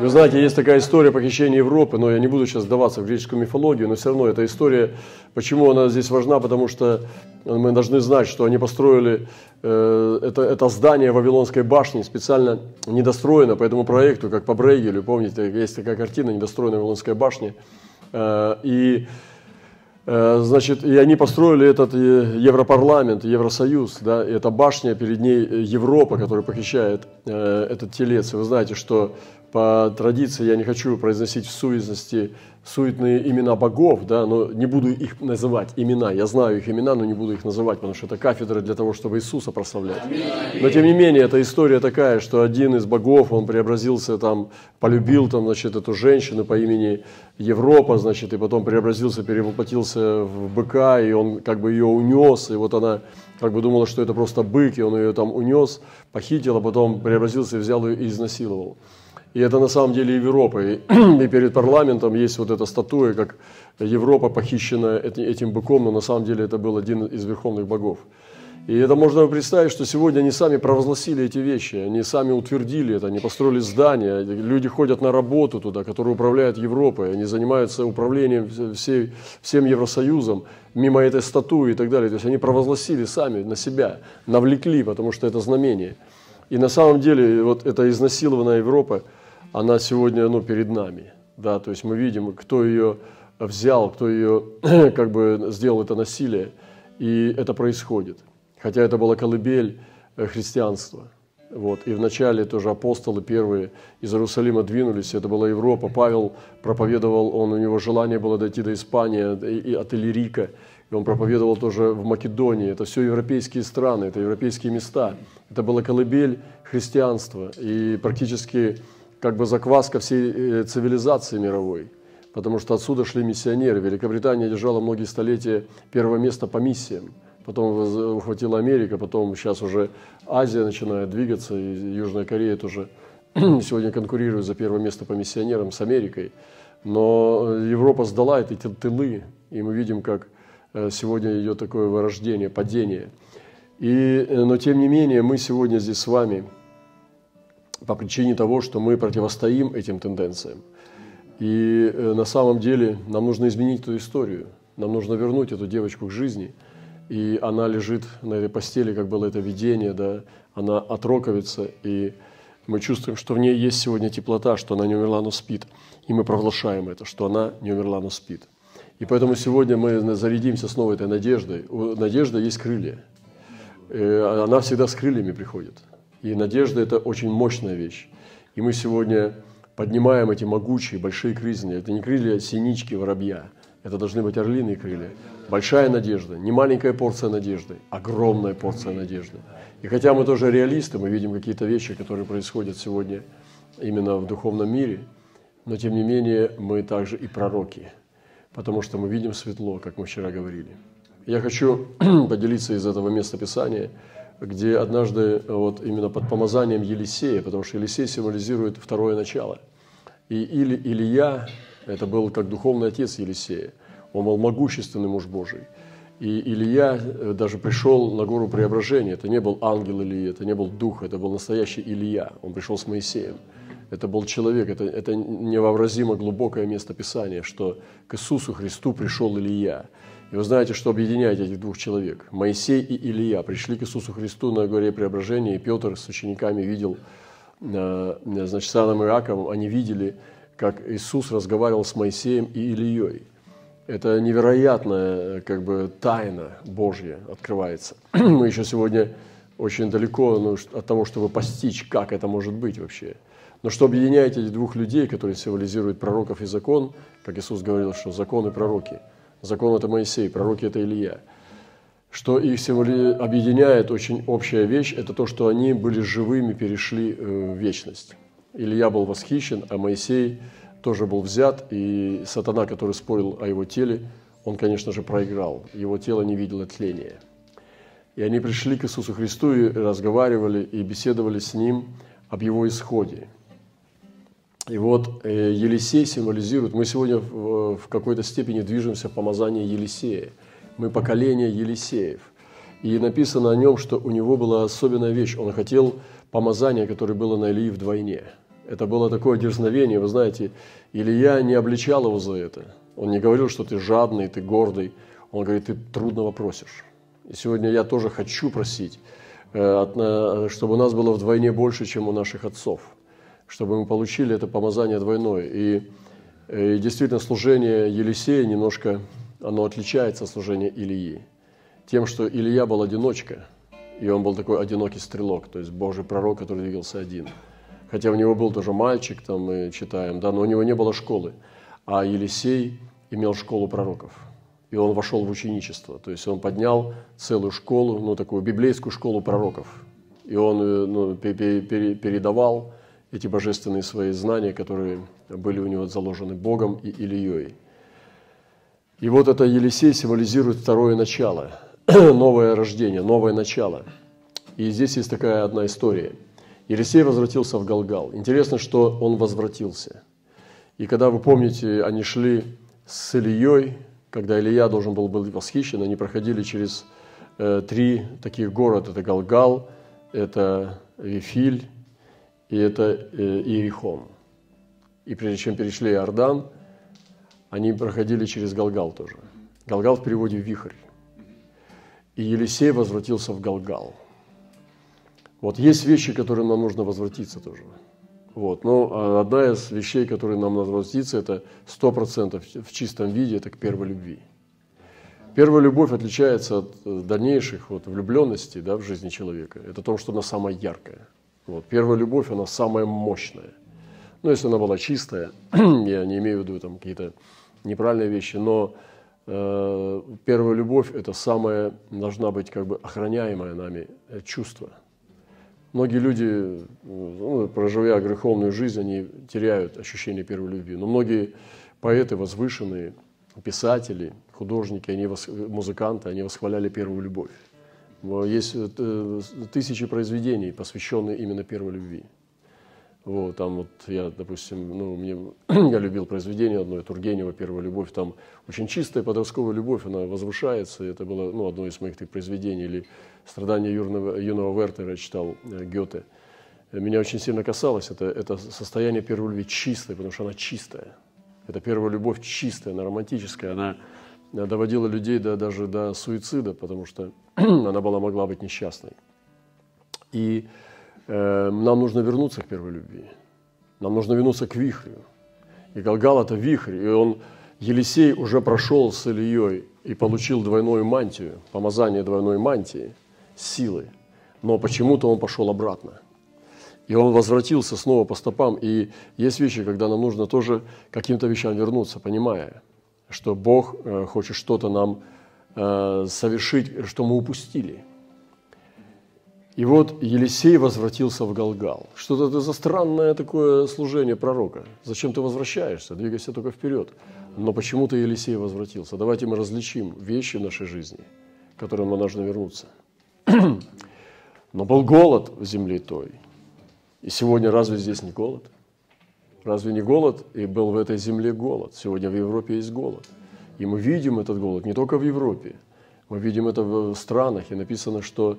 Вы знаете, есть такая история похищения Европы, но я не буду сейчас сдаваться в греческую мифологию, но все равно эта история, почему она здесь важна, потому что мы должны знать, что они построили э, это, это здание Вавилонской башни специально недостроено по этому проекту, как по Брейгелю, помните, есть такая картина «Недостроенная Вавилонская башня», э, и Э, значит, и они построили этот э, Европарламент, Евросоюз, да, и эта башня, перед ней Европа, которая похищает э, этот телец. И вы знаете, что по традиции я не хочу произносить в суетности суетные имена богов, да, но не буду их называть имена. Я знаю их имена, но не буду их называть, потому что это кафедра для того, чтобы Иисуса прославлять. Но тем не менее, эта история такая, что один из богов, он преобразился там, полюбил там, значит, эту женщину по имени Европа, значит, и потом преобразился, перевоплотился в быка, и он как бы ее унес, и вот она как бы думала, что это просто бык, и он ее там унес, похитил, а потом преобразился и взял ее и изнасиловал. И это на самом деле Европа. И, перед парламентом есть вот эта статуя, как Европа похищена этим быком, но на самом деле это был один из верховных богов. И это можно представить, что сегодня они сами провозгласили эти вещи, они сами утвердили это, они построили здания, люди ходят на работу туда, которые управляют Европой, они занимаются управлением всей, всем Евросоюзом, мимо этой статуи и так далее. То есть они провозгласили сами на себя, навлекли, потому что это знамение. И на самом деле вот эта изнасилованная Европа, она сегодня ну, перед нами. Да, то есть мы видим, кто ее взял, кто ее как бы сделал это насилие, и это происходит. Хотя это была колыбель э, христианства. Вот. И вначале тоже апостолы первые из Иерусалима двинулись, это была Европа. Павел проповедовал, он, у него желание было дойти до Испании, и от Иллирика, и он проповедовал тоже в Македонии. Это все европейские страны, это европейские места. Это была колыбель христианства. И практически как бы закваска всей э, цивилизации мировой, потому что отсюда шли миссионеры. Великобритания держала многие столетия первое место по миссиям, потом ухватила Америка, потом сейчас уже Азия начинает двигаться, и Южная Корея тоже сегодня конкурирует за первое место по миссионерам с Америкой. Но Европа сдала эти тылы, и мы видим, как э, сегодня идет такое вырождение, падение. И, э, но тем не менее, мы сегодня здесь с вами – по причине того, что мы противостоим этим тенденциям. И э, на самом деле нам нужно изменить эту историю. Нам нужно вернуть эту девочку к жизни. И она лежит на этой постели, как было это видение, да, она отроковится, и мы чувствуем, что в ней есть сегодня теплота, что она не умерла, но спит. И мы проглашаем это, что она не умерла, но спит. И поэтому сегодня мы зарядимся снова этой надеждой. У надежды есть крылья. Э, она всегда с крыльями приходит. И надежда – это очень мощная вещь. И мы сегодня поднимаем эти могучие, большие крылья. Это не крылья синички, воробья. Это должны быть орлиные крылья. Большая надежда, не маленькая порция надежды, огромная порция надежды. И хотя мы тоже реалисты, мы видим какие-то вещи, которые происходят сегодня именно в духовном мире, но тем не менее мы также и пророки, потому что мы видим светло, как мы вчера говорили. Я хочу поделиться из этого места Писания – где однажды вот именно под помазанием Елисея, потому что Елисей символизирует второе начало. И Или, Илья, это был как духовный отец Елисея, он был могущественный муж Божий. И Илья э, даже пришел на гору преображения. Это не был ангел Илья, это не был дух, это был настоящий Илья. Он пришел с Моисеем. Это был человек, это, это невообразимо глубокое место Писания, что к Иисусу Христу пришел Илья. И вы знаете, что объединяет этих двух человек. Моисей и Илья пришли к Иисусу Христу на горе Преображения, и Петр с учениками видел, э, значит, с Иоанном Иаковом, они видели, как Иисус разговаривал с Моисеем и Ильей. Это невероятная как бы, тайна Божья открывается. Мы еще сегодня очень далеко ну, от того, чтобы постичь, как это может быть вообще. Но что объединяет этих двух людей, которые символизируют пророков и закон, как Иисус говорил, что закон и пророки – Закон – это Моисей, пророки – это Илья. Что их объединяет очень общая вещь – это то, что они были живыми, перешли э, в вечность. Илья был восхищен, а Моисей тоже был взят, и сатана, который спорил о его теле, он, конечно же, проиграл. Его тело не видело тления. И они пришли к Иисусу Христу и разговаривали, и беседовали с Ним об Его исходе. И вот э, Елисей символизирует, мы сегодня в какой-то степени движемся в помазании Елисея. Мы поколение Елисеев. И написано о нем, что у него была особенная вещь. Он хотел помазание, которое было на Илии вдвойне. Это было такое дерзновение, вы знаете, Илья не обличал его за это. Он не говорил, что ты жадный, ты гордый. Он говорит, ты трудного просишь. И сегодня я тоже хочу просить, э, чтобы у нас было вдвойне больше, чем у наших отцов. Чтобы мы получили это помазание двойное. И, и действительно, служение Елисея немножко, оно отличается от служения Ильи. Тем, что Илья был одиночка, и он был такой одинокий стрелок, то есть Божий пророк, который двигался один. Хотя у него был тоже мальчик, там мы читаем, да, но у него не было школы. А Елисей имел школу пророков – и он вошел в ученичество. То есть он поднял целую школу, ну, такую библейскую школу пророков. И он э, ну, передавал эти божественные свои знания, которые были у него заложены Богом и Ильей. И вот это Елисей символизирует второе начало, новое рождение, новое начало. И здесь есть такая одна история. Елисей возвратился в Галгал. Интересно, что он возвратился. И когда вы помните, они шли с Ильей когда Илья должен был быть восхищен, они проходили через э, три таких города. Это Галгал, это Вифиль и это э, Иерихон. И прежде чем перешли Иордан, они проходили через Галгал тоже. Галгал в переводе «вихрь». И Елисей возвратился в Галгал. Вот есть вещи, которые нам нужно возвратиться тоже. Вот. Но а одна из вещей, которые нам надо возвратиться, это 100% в чистом виде, это к первой любви. Первая любовь отличается от э, дальнейших вот, влюбленностей да, в жизни человека. Это то, что она самая яркая. Вот. Первая любовь, она самая мощная. Ну, если она была чистая, я не имею в виду там какие-то неправильные вещи, но э, первая любовь – это самое, должна быть как бы охраняемое нами э, чувство – Многие люди, ну, проживая греховную жизнь, они теряют ощущение первой любви. Но многие поэты возвышенные, писатели, художники, они, музыканты, они восхваляли первую любовь. Есть э, тысячи произведений, посвященные именно первой любви. Вот, там вот я, допустим, ну, мне, я любил произведение одно, Тургенева «Первая любовь». Там очень чистая подростковая любовь, она возвышается. Это было ну, одно из моих таких произведений. Или «Страдания юного, юного Вертера» читал э, Гёте. Меня очень сильно касалось это, это состояние первой любви чистое, потому что она чистая. Это первая любовь чистая, она романтическая, она доводила людей до, даже до суицида, потому что она была, могла быть несчастной. И э, нам нужно вернуться к первой любви. Нам нужно вернуться к вихрю. И Галгал – это вихрь, и он, Елисей уже прошел с Ильей и получил двойную мантию, помазание двойной мантии, силы. Но почему-то он пошел обратно. И он возвратился снова по стопам. И есть вещи, когда нам нужно тоже каким-то вещам вернуться, понимая, что Бог э, хочет что-то нам э, совершить, что мы упустили – и вот Елисей возвратился в Галгал. Что-то это за странное такое служение пророка. Зачем ты возвращаешься? Двигайся только вперед. Но почему-то Елисей возвратился. Давайте мы различим вещи в нашей жизни, к которым мы должны вернуться. Но был голод в земле той. И сегодня разве здесь не голод? Разве не голод? И был в этой земле голод. Сегодня в Европе есть голод. И мы видим этот голод не только в Европе. Мы видим это в странах. И написано, что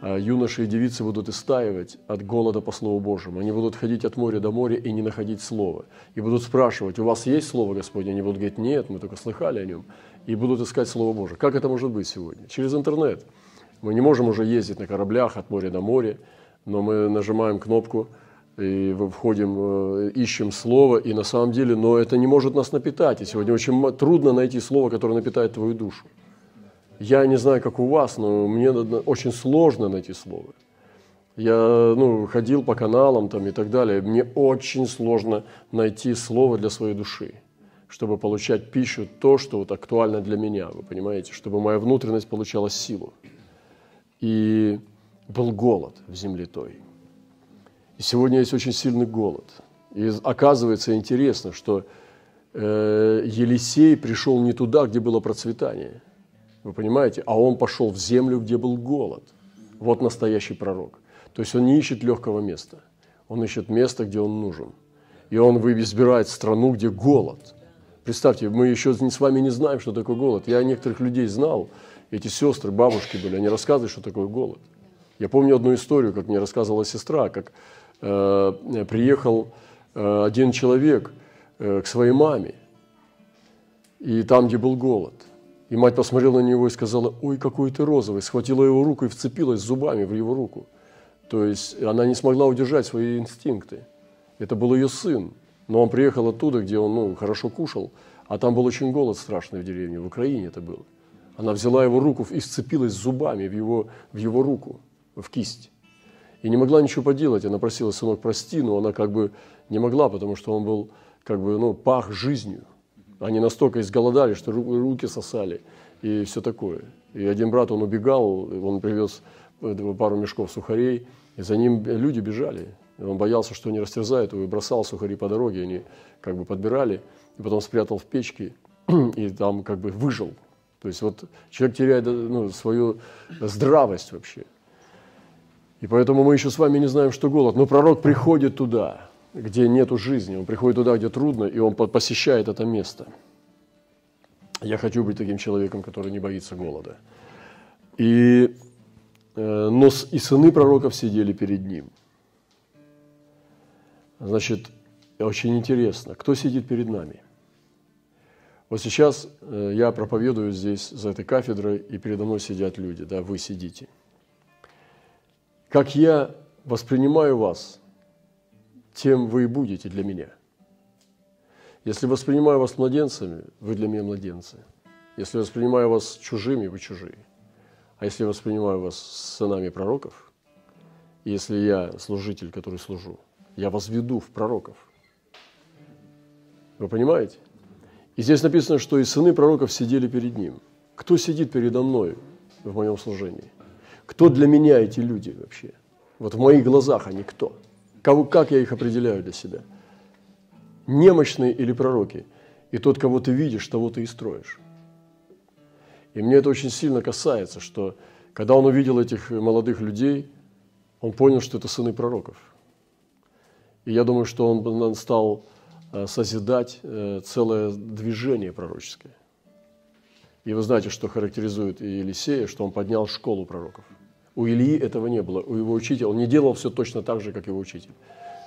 а юноши и девицы будут истаивать от голода по Слову Божьему. Они будут ходить от моря до моря и не находить слова. И будут спрашивать, у вас есть Слово Господне? Они будут говорить, нет, мы только слыхали о нем. И будут искать Слово Божие. Как это может быть сегодня? Через интернет. Мы не можем уже ездить на кораблях от моря до моря, но мы нажимаем кнопку и входим, э, ищем слово, и на самом деле, но это не может нас напитать. И сегодня очень трудно найти слово, которое напитает твою душу. Я не знаю, как у вас, но мне очень сложно найти слово. Я ну, ходил по каналам там, и так далее. Мне очень сложно найти слово для своей души, чтобы получать пищу, то, что вот актуально для меня, вы понимаете, чтобы моя внутренность получала силу. И был голод в земле той. И сегодня есть очень сильный голод. И оказывается интересно, что э, Елисей пришел не туда, где было процветание – вы понимаете? А он пошел в землю, где был голод. Вот настоящий пророк. То есть он не ищет легкого места. Он ищет место, где он нужен. И он избирает страну, где голод. Представьте, мы еще с вами не знаем, что такое голод. Я некоторых людей знал, эти сестры, бабушки были, они рассказывали, что такое голод. Я помню одну историю, как мне рассказывала сестра, как приехал э, один человек э, к своей маме, и там, где был голод. И мать посмотрела на него и сказала, ой, какой ты розовый, схватила его руку и вцепилась зубами в его руку. То есть она не смогла удержать свои инстинкты. Это был ее сын, но он приехал оттуда, где он ну, хорошо кушал, а там был очень голод страшный в деревне, в Украине это было. Она взяла его руку и сцепилась зубами в его, в его руку, в кисть. И не могла ничего поделать. Она просила, сынок, прости, но она как бы не могла, потому что он был как бы, ну, пах жизнью. Они настолько изголодали, что руки сосали и все такое. И один брат, он убегал, он привез э, пару мешков сухарей, и за ним люди бежали. Он боялся, что они растерзают его, и бросал сухари по дороге, они как бы подбирали, и потом спрятал в печке, и там как бы выжил. То есть вот человек теряет ну, свою здравость вообще. И поэтому мы еще с вами не знаем, что голод. Но пророк приходит туда, где нету жизни. Он приходит туда, где трудно, и он посещает это место. Я хочу быть таким человеком, который не боится голода. И, э, но и сыны пророков сидели перед ним. Значит, очень интересно, кто сидит перед нами? Вот сейчас э, я проповедую здесь за этой кафедрой, и передо мной сидят люди, да, вы сидите. Как я воспринимаю вас, тем вы и будете для меня. Если воспринимаю вас младенцами, вы для меня младенцы. Если воспринимаю вас чужими, вы чужие. А если воспринимаю вас сынами пророков, если я служитель, который служу, я возведу в пророков. Вы понимаете? И здесь написано, что и сыны пророков сидели перед ним. Кто сидит передо мной в моем служении? Кто для меня эти люди вообще? Вот в моих глазах они кто? Кого, как я их определяю для себя? Немощные или пророки? И тот, кого ты видишь, того ты и строишь. И мне это очень сильно касается, что когда он увидел этих молодых людей, он понял, что это сыны пророков. И я думаю, что он стал Э, созидать э, целое движение пророческое. И вы знаете, что характеризует Елисея, что он поднял школу пророков. У Ильи этого не было. У его учителя, он не делал все точно так же, как его учитель.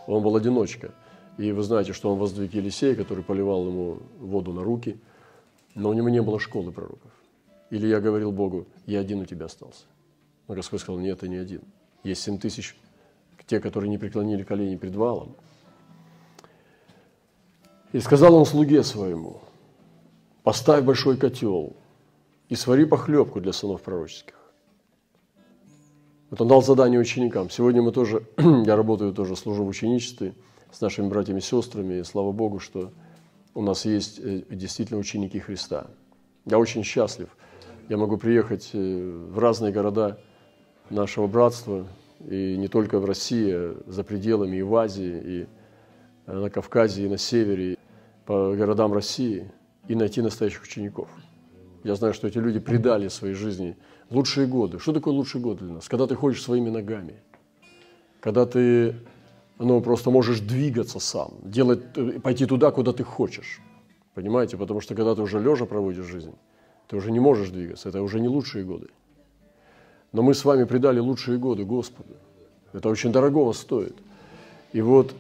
Он был одиночка. И вы знаете, что он воздвиг Елисея, который поливал ему воду на руки, но у него не было школы пророков. Или я говорил Богу, я один у тебя остался. Но Господь сказал, нет, ты не один. Есть семь тысяч, те, которые не преклонили колени пред валом, и сказал он слуге своему, поставь большой котел и свари похлебку для сынов пророческих. Вот он дал задание ученикам. Сегодня мы тоже, я работаю тоже, служу в ученичестве с нашими братьями и сестрами. И слава Богу, что у нас есть э, действительно ученики Христа. Я очень счастлив. Я могу приехать э, в разные города нашего братства, и не только в России, а за пределами, и в Азии, и э, на Кавказе, и на севере, по городам России и найти настоящих учеников. Я знаю, что эти люди предали своей жизни лучшие годы. Что такое лучшие годы для нас? Когда ты ходишь своими ногами, когда ты ну, просто можешь двигаться сам, делать, пойти туда, куда ты хочешь. Понимаете? Потому что когда ты уже лежа проводишь жизнь, ты уже не можешь двигаться. Это уже не лучшие годы. Но мы с вами предали лучшие годы Господу. Это очень дорогого стоит. И вот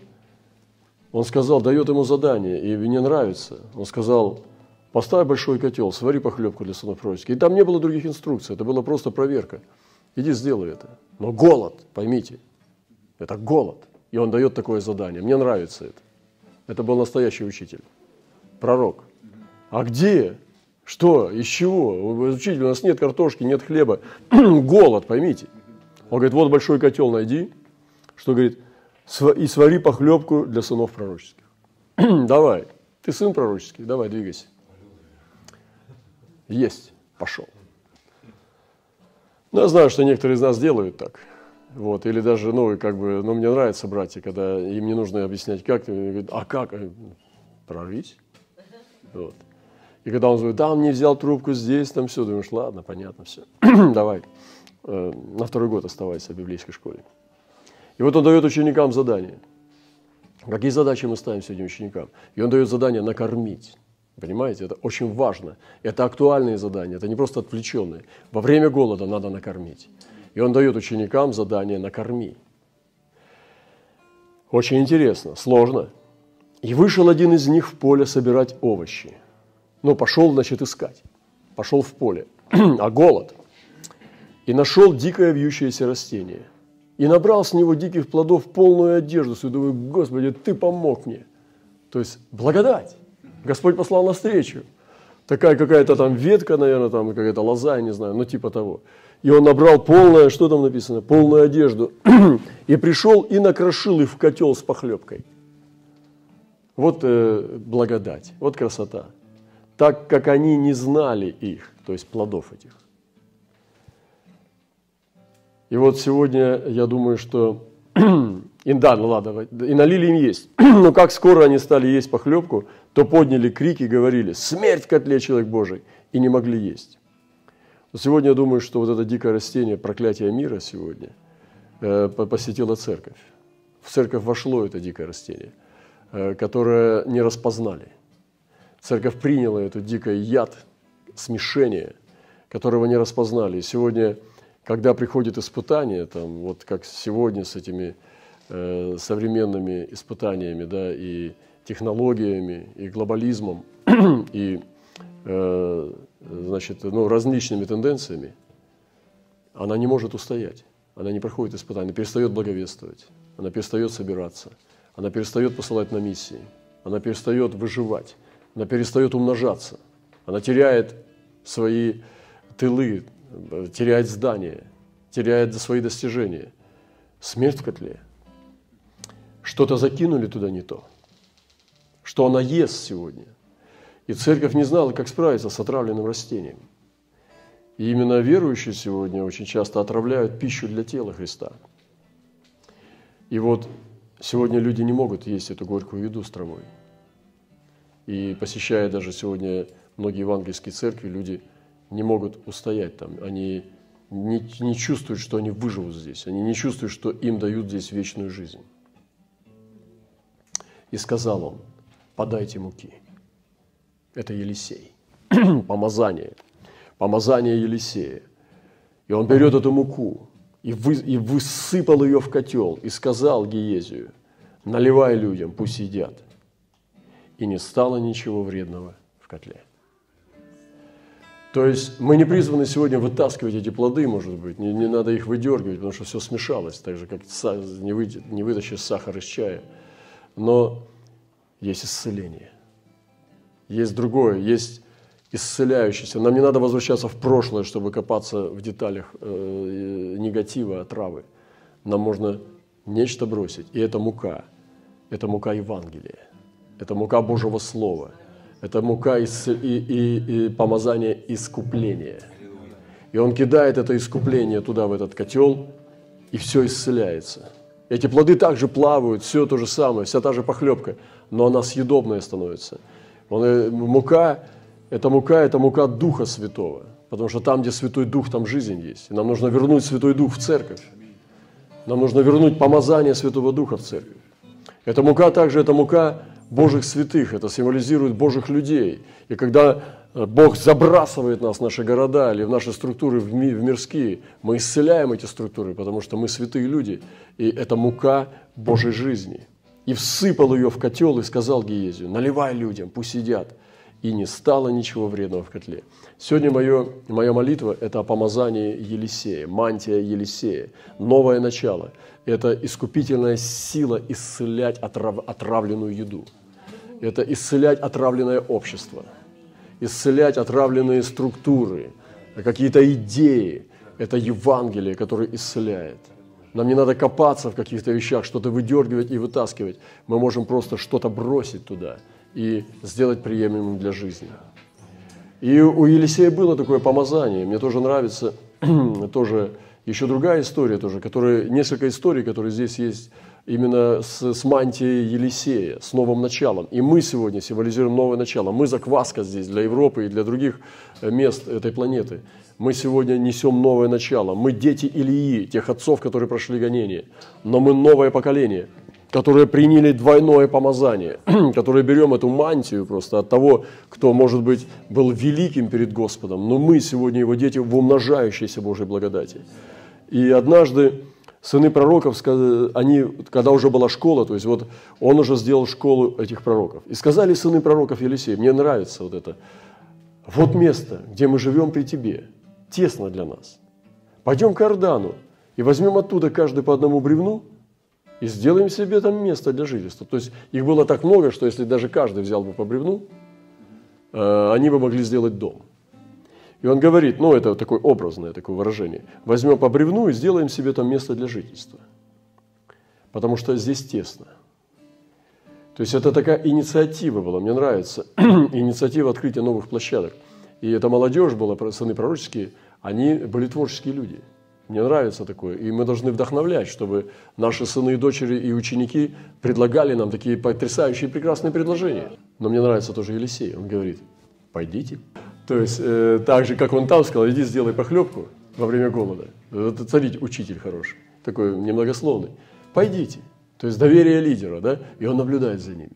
он сказал, дает ему задание, и мне нравится. Он сказал, поставь большой котел, свари похлебку для сынов пророческих. И там не было других инструкций, это была просто проверка. Иди сделай это. Но голод, поймите, это голод. И он дает такое задание. Мне нравится это. Это был настоящий учитель, пророк. А где? Что? Из чего? Учитель, у нас нет картошки, нет хлеба. голод, поймите. Он говорит, вот большой котел найди. Что говорит? и свари похлебку для сынов пророческих. давай, ты сын пророческий, давай, двигайся. Есть, пошел. Ну, я знаю, что некоторые из нас делают так. Вот, или даже, ну, как бы, ну, мне нравятся братья, когда им не нужно объяснять, как, говорят, а как, прорвись. Вот. И когда он говорит, да, он не взял трубку здесь, там все, думаешь, ладно, понятно, все. Давай, э, на второй год оставайся в библейской школе. И вот он дает ученикам задание. Какие задачи мы ставим сегодня ученикам? И он дает задание накормить. Понимаете, это очень важно. Это актуальные задания, это не просто отвлеченные. Во время голода надо накормить. И он дает ученикам задание накорми. Очень интересно, сложно. И вышел один из них в поле собирать овощи. Ну, пошел, значит, искать. Пошел в поле. а голод. И нашел дикое вьющееся растение. И набрал с него диких плодов полную одежду. И думаю, Господи, Ты помог мне. То есть благодать. Господь послал навстречу. Такая какая-то там ветка, наверное, там какая-то лоза, я не знаю, ну типа того. И он набрал полное, что там написано, полную одежду. и пришел и накрошил их в котел с похлебкой. Вот э, благодать, вот красота. Так как они не знали их, то есть плодов этих. И вот сегодня я думаю, что и да, ну ладно, и налили им есть. Но как скоро они стали есть похлебку, то подняли крики и говорили, смерть котле, человек Божий, и не могли есть. Сегодня я думаю, что вот это дикое растение, проклятие мира сегодня, э, посетило церковь. В церковь вошло это дикое растение, э, которое не распознали. Церковь приняла это дикое яд, смешение, которого не распознали. И сегодня, когда приходит испытание, там, вот как сегодня с этими Э, современными испытаниями, да, и технологиями, и глобализмом, и э, значит, ну, различными тенденциями, она не может устоять. Она не проходит испытания, перестает благовествовать, она перестает собираться, она перестает посылать на миссии, она перестает выживать, она перестает умножаться, она теряет свои тылы, теряет здания, теряет свои достижения. Смерть в котле – что-то закинули туда не то, что она ест сегодня. И церковь не знала, как справиться с отравленным растением. И именно верующие сегодня очень часто отравляют пищу для тела Христа. И вот сегодня люди не могут есть эту горькую еду с травой. И посещая даже сегодня многие евангельские церкви, люди не могут устоять там. Они не, не чувствуют, что они выживут здесь. Они не чувствуют, что им дают здесь вечную жизнь. И сказал он, подайте муки. Это Елисей. Помазание. Помазание Елисея. И он берет эту муку и, вы, и высыпал ее в котел и сказал Гиезию, наливай людям, пусть едят. И не стало ничего вредного в котле. То есть мы не призваны сегодня вытаскивать эти плоды, может быть, не, не надо их выдергивать, потому что все смешалось, так же, как не, вы, не вытащишь сахар из чая – но есть исцеление. Есть другое, есть исцеляющееся. Нам не надо возвращаться в прошлое, чтобы копаться в деталях э, негатива, отравы. Нам можно нечто бросить, и это мука. Это мука Евангелия. Это мука Божьего Слова. Это мука ис- и, и, и помазание искупления. И он кидает это искупление туда, в этот котел, и все исцеляется – эти плоды также плавают, все то же самое, вся та же похлебка, но она съедобная становится. Он, э, мука – это мука, это мука Духа Святого, потому что там, где Святой Дух, там жизнь есть. И нам нужно вернуть Святой Дух в церковь. Нам нужно вернуть помазание Святого Духа в церковь. Эта мука также, это мука Божьих святых, это символизирует Божьих людей. И когда Бог забрасывает нас в наши города или в наши структуры в, ми, в мирские. Мы исцеляем эти структуры, потому что мы святые люди. И это мука Божьей жизни. И всыпал ее в котел и сказал Гиезию, наливай людям, пусть едят. И не стало ничего вредного в котле. Сегодня мое, моя молитва – это о помазании Елисея, мантия Елисея, новое начало. Это искупительная сила исцелять отрав, отравленную еду. Это исцелять отравленное общество – исцелять отравленные структуры, какие-то идеи. Это Евангелие, которое исцеляет. Нам не надо копаться в каких-то вещах, что-то выдергивать и вытаскивать. Мы можем просто что-то бросить туда и сделать приемлемым для жизни. И у Елисея было такое помазание. Мне тоже нравится, тоже еще другая история тоже, которая, несколько историй, которые здесь есть именно с, с мантией Елисея, с новым началом. И мы сегодня символизируем новое начало. Мы закваска здесь для Европы и для других э, мест этой планеты. Мы сегодня несем новое начало. Мы дети Илии, тех отцов, которые прошли гонение. Но мы новое поколение, которые приняли двойное помазание, которые берем эту мантию просто от того, кто, может быть, был великим перед Господом. Но мы сегодня его дети в умножающейся Божьей благодати. И однажды сыны пророков, они, когда уже была школа, то есть вот он уже сделал школу этих пророков. И сказали сыны пророков Елисея, мне нравится вот это, вот место, где мы живем при тебе, тесно для нас. Пойдем к Иордану и возьмем оттуда каждый по одному бревну и сделаем себе там место для жительства. То есть их было так много, что если даже каждый взял бы по бревну, э, они бы могли сделать дом. И он говорит, ну это такое образное такое выражение, возьмем по бревну и сделаем себе там место для жительства. Потому что здесь тесно. То есть это такая инициатива была, мне нравится, инициатива открытия новых площадок. И эта молодежь была, сыны пророческие, они были творческие люди. Мне нравится такое. И мы должны вдохновлять, чтобы наши сыны и дочери и ученики предлагали нам такие потрясающие прекрасные предложения. Но мне нравится тоже Елисей. Он говорит, пойдите. То есть, э, так же, как он там сказал, иди сделай похлебку во время голода. Это, смотрите, учитель хороший, такой немногословный. Пойдите. То есть доверие лидера, да? И он наблюдает за ними.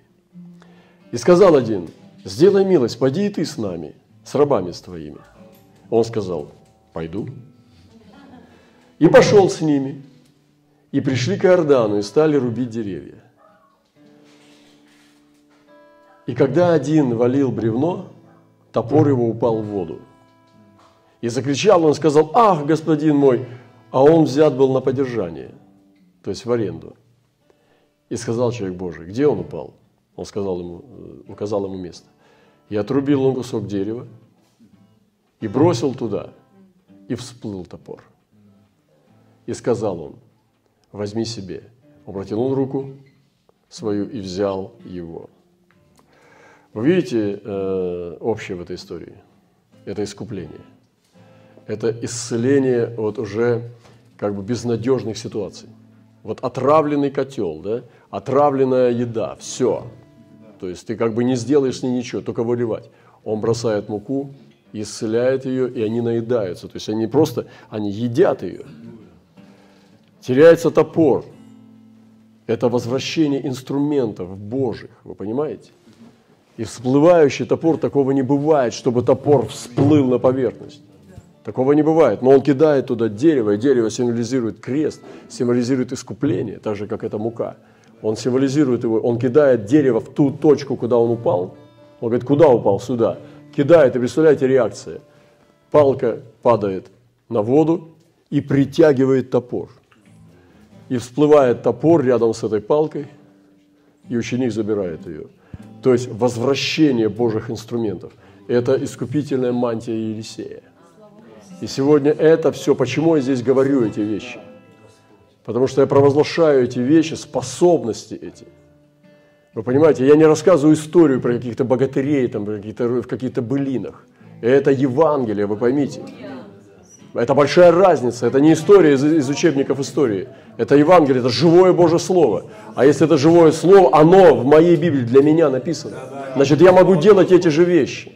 И сказал один, сделай милость, поди и ты с нами, с рабами с твоими. Он сказал, пойду. И пошел с ними. И пришли к Иордану и стали рубить деревья. И когда один валил бревно, топор его упал в воду. И закричал он, сказал, ах, господин мой, а он взят был на поддержание, то есть в аренду. И сказал человек Божий, где он упал? Он сказал ему, э, указал ему место. И отрубил он кусок дерева, и бросил туда, и всплыл топор. И сказал он, возьми себе. Он протянул руку свою и взял его. Вы видите э, общее в этой истории? Это искупление. Это исцеление от уже как бы безнадежных ситуаций. Вот отравленный котел, да, отравленная еда, все. То есть ты как бы не сделаешь с ней ничего, только выливать. Он бросает муку, исцеляет ее, и они наедаются. То есть они просто, они едят ее. Теряется топор. Это возвращение инструментов Божьих, вы понимаете? И всплывающий топор, такого не бывает, чтобы топор всплыл на поверхность. Такого не бывает. Но он кидает туда дерево, и дерево символизирует крест, символизирует искупление, так же, как эта мука. Он символизирует его, он кидает дерево в ту точку, куда он упал. Он говорит, куда упал? Сюда. Кидает, и представляете, реакция. Палка падает на воду и притягивает топор. И всплывает топор рядом с этой палкой, и ученик забирает ее. То есть возвращение Божьих инструментов. Это искупительная мантия Елисея. И сегодня это все, почему я здесь говорю эти вещи? Потому что я провозглашаю эти вещи, способности эти. Вы понимаете, я не рассказываю историю про каких-то богатырей, там, какие-то, в каких-то былинах. Это Евангелие, вы поймите. Это большая разница. Это не история из, из учебников истории. Это Евангелие, это живое Божье Слово. А если это живое Слово, оно в моей Библии для меня написано. Значит, я могу делать эти же вещи.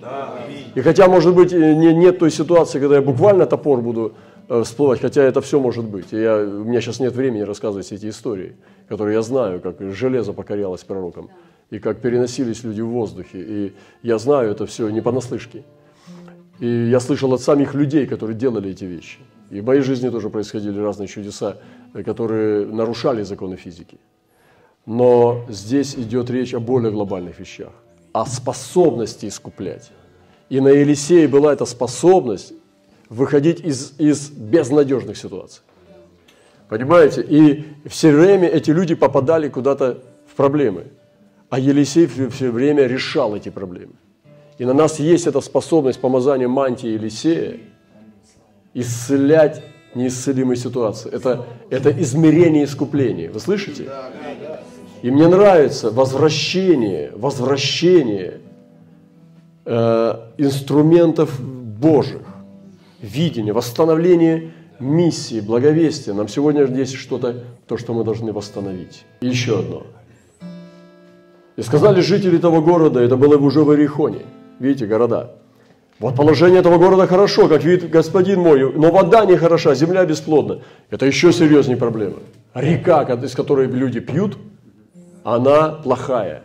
И хотя, может быть, э, не, нет той ситуации, когда я буквально топор буду э, всплывать, хотя это все может быть. И я, у меня сейчас нет времени рассказывать эти истории, которые я знаю, как железо покорялось пророкам, и как переносились люди в воздухе. И я знаю это все не понаслышке. И я слышал от самих людей, которые делали эти вещи. И в моей жизни тоже происходили разные чудеса, э, которые нарушали законы физики. Но здесь идет речь о более глобальных вещах, о способности искуплять. И на Елисее была эта способность выходить из, из безнадежных ситуаций. Понимаете? И все время эти люди попадали куда-то в проблемы. А Елисей все время решал эти проблемы. И на нас есть эта способность помазания мантии Елисея исцелять неисцелимые ситуации. Это, это измерение искупления. Вы слышите? И мне нравится возвращение, возвращение Э, инструментов Божьих, видения, восстановление миссии, благовестия. Нам сегодня есть что-то, то, что мы должны восстановить. И еще одно. И сказали жители того города, это было уже в Иерихоне, видите, города. Вот положение этого города хорошо, как видит господин мой, но вода не хороша, земля бесплодна. Это еще серьезнее проблема. Река, из которой люди пьют, она плохая.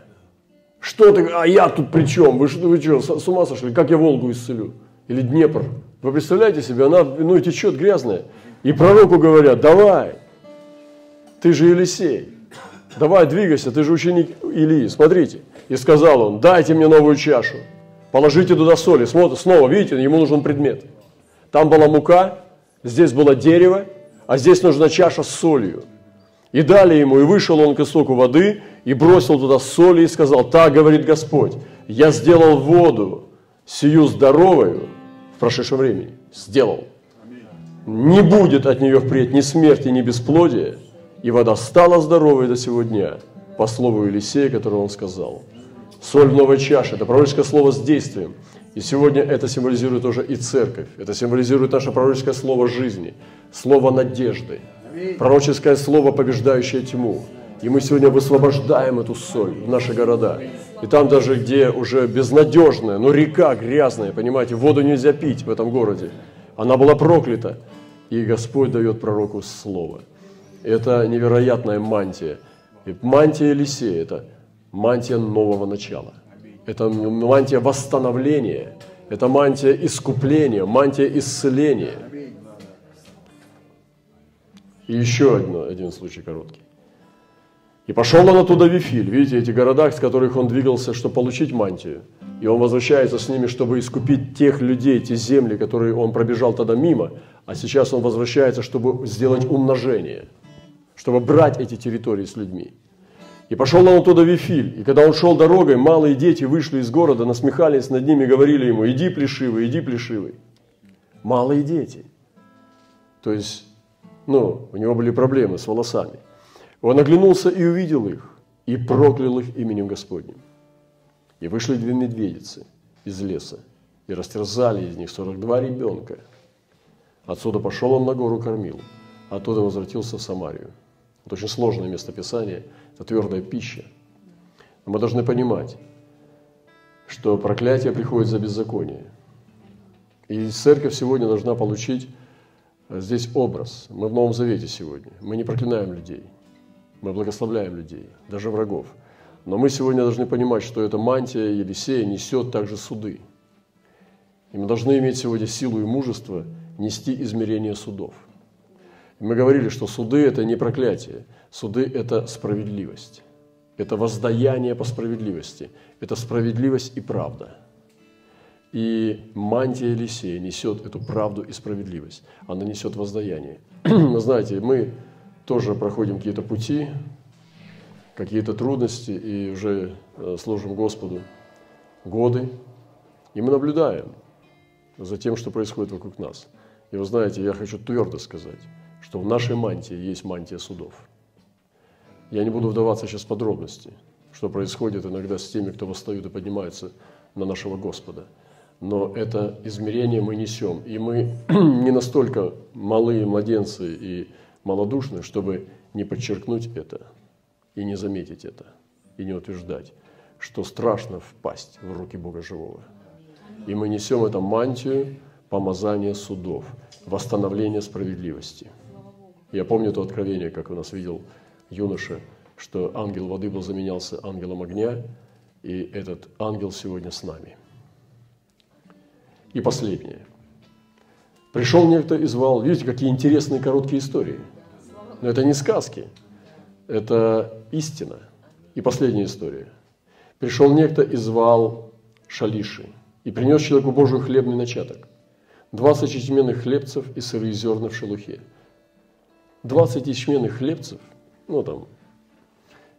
Что ты, а я тут при чем? Вы, вы что, с ума сошли? Как я Волгу исцелю? Или Днепр? Вы представляете себе, она ну, течет грязная. И пророку говорят, давай. ты же Елисей, давай двигайся, ты же ученик Илии, смотрите. И сказал он, дайте мне новую чашу, положите туда соли. Снова, видите, ему нужен предмет. Там была мука, здесь было дерево, а здесь нужна чаша с солью. И дали ему, и вышел он к истоку воды, и бросил туда соли, и сказал, так говорит Господь, я сделал воду, сию здоровую в прошедшем времени, сделал. Не будет от нее впредь ни смерти, ни бесплодия, и вода стала здоровой до сего дня, по слову Елисея, которое он сказал. Соль в новой чаше – это пророческое слово с действием. И сегодня это символизирует уже и церковь. Это символизирует наше пророческое слово жизни, слово надежды, пророческое слово, побеждающее тьму. И мы сегодня высвобождаем эту соль в наши города. И там даже, где уже безнадежная, но река грязная, понимаете, воду нельзя пить в этом городе. Она была проклята. И Господь дает пророку слово. Это невероятная мантия. И мантия Елисея – это мантия нового начала. Это мантия восстановления, это мантия искупления, мантия исцеления. И еще один, один случай короткий. И пошел он оттуда в Вифиль. Видите, эти города, с которых он двигался, чтобы получить мантию. И он возвращается с ними, чтобы искупить тех людей, те земли, которые он пробежал тогда мимо. А сейчас он возвращается, чтобы сделать умножение, чтобы брать эти территории с людьми. И пошел он оттуда в Вифиль. И когда он шел дорогой, малые дети вышли из города, насмехались над ними, говорили ему, иди плешивый, иди плешивый. Малые дети. То есть, ну, у него были проблемы с волосами. Он оглянулся и увидел их, и проклял их именем Господним. И вышли две медведицы из леса, и растерзали из них 42 ребенка. Отсюда пошел он на гору кормил, оттуда возвратился в Самарию. Это очень сложное местописание, это твердая пища. Но мы должны понимать, что проклятие приходит за беззаконие. И церковь сегодня должна получить здесь образ. Мы в Новом Завете сегодня. Мы не проклинаем людей – мы благословляем людей, даже врагов. Но мы сегодня должны понимать, что эта мантия Елисея несет также суды. И мы должны иметь сегодня силу и мужество нести измерение судов. Мы говорили, что суды – это не проклятие, суды – это справедливость. Это воздаяние по справедливости. Это справедливость и правда. И мантия Елисея несет эту правду и справедливость. Она несет воздаяние. Вы знаете, мы тоже проходим какие-то пути, какие-то трудности и уже э, служим Господу годы. И мы наблюдаем за тем, что происходит вокруг нас. И вы знаете, я хочу твердо сказать, что в нашей мантии есть мантия судов. Я не буду вдаваться сейчас в подробности, что происходит иногда с теми, кто восстают и поднимаются на нашего Господа. Но это измерение мы несем. И мы не настолько малые младенцы и малодушны, чтобы не подчеркнуть это и не заметить это, и не утверждать, что страшно впасть в руки Бога Живого. И мы несем эту мантию помазания судов, восстановления справедливости. Я помню то откровение, как у нас видел юноша, что ангел воды был заменялся ангелом огня, и этот ангел сегодня с нами. И последнее. Пришел некто и звал. Видите, какие интересные короткие истории. Но это не сказки, это истина. И последняя история. Пришел некто и звал Шалиши, и принес человеку Божию хлебный начаток. Двадцать ячменных хлебцев и сырые зерна в шелухе. Двадцать ячменных хлебцев, ну там,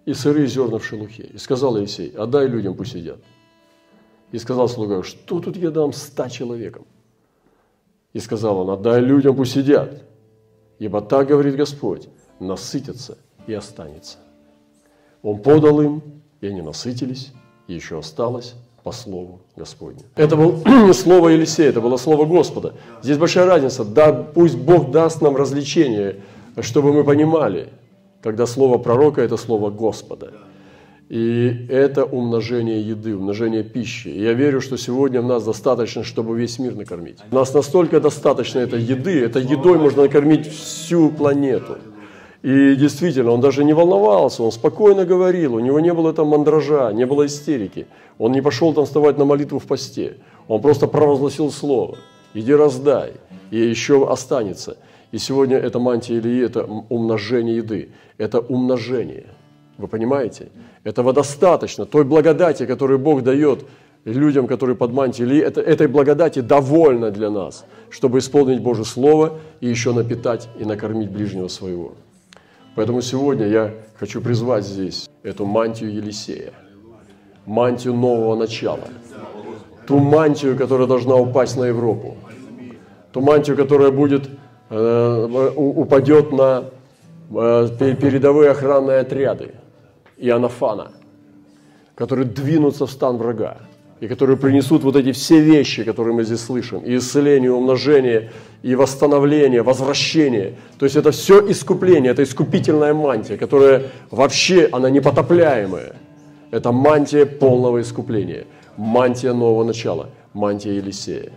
и сырые зерна в шелухе. И сказал Иисей, отдай людям, пусть едят. И сказал слуга, что тут я дам ста человекам? И сказал он, отдай людям, пусть едят. Ибо так говорит Господь, насытятся и останется. Он подал им, и они насытились, и еще осталось по слову Господню. Это было слово Елисея, это было слово Господа. Здесь большая разница. Да, пусть Бог даст нам развлечение, чтобы мы понимали, когда слово пророка – это слово Господа. И это умножение еды, умножение пищи. И я верю, что сегодня в нас достаточно, чтобы весь мир накормить. У нас настолько достаточно этой еды, этой едой можно накормить всю планету. И действительно, он даже не волновался, он спокойно говорил, у него не было там мандража, не было истерики. Он не пошел там вставать на молитву в посте. Он просто провозгласил слово. Иди раздай, и еще останется. И сегодня эта мантия Илии – это умножение еды, это умножение. Вы понимаете? Этого достаточно, той благодати, которую Бог дает людям, которые под мантией Илии, это, этой благодати довольно для нас, чтобы исполнить Божье Слово и еще напитать и накормить ближнего своего. Поэтому сегодня я хочу призвать здесь эту мантию Елисея, мантию нового начала, ту мантию, которая должна упасть на Европу, ту мантию, которая будет упадет на э, передовые охранные отряды и Анафана, которые двинутся в стан врага и которые принесут вот эти все вещи, которые мы здесь слышим, и исцеление, и умножение, и восстановление, возвращение. То есть это все искупление, это искупительная мантия, которая вообще, она непотопляемая. Это мантия полного искупления, мантия нового начала, мантия Елисея.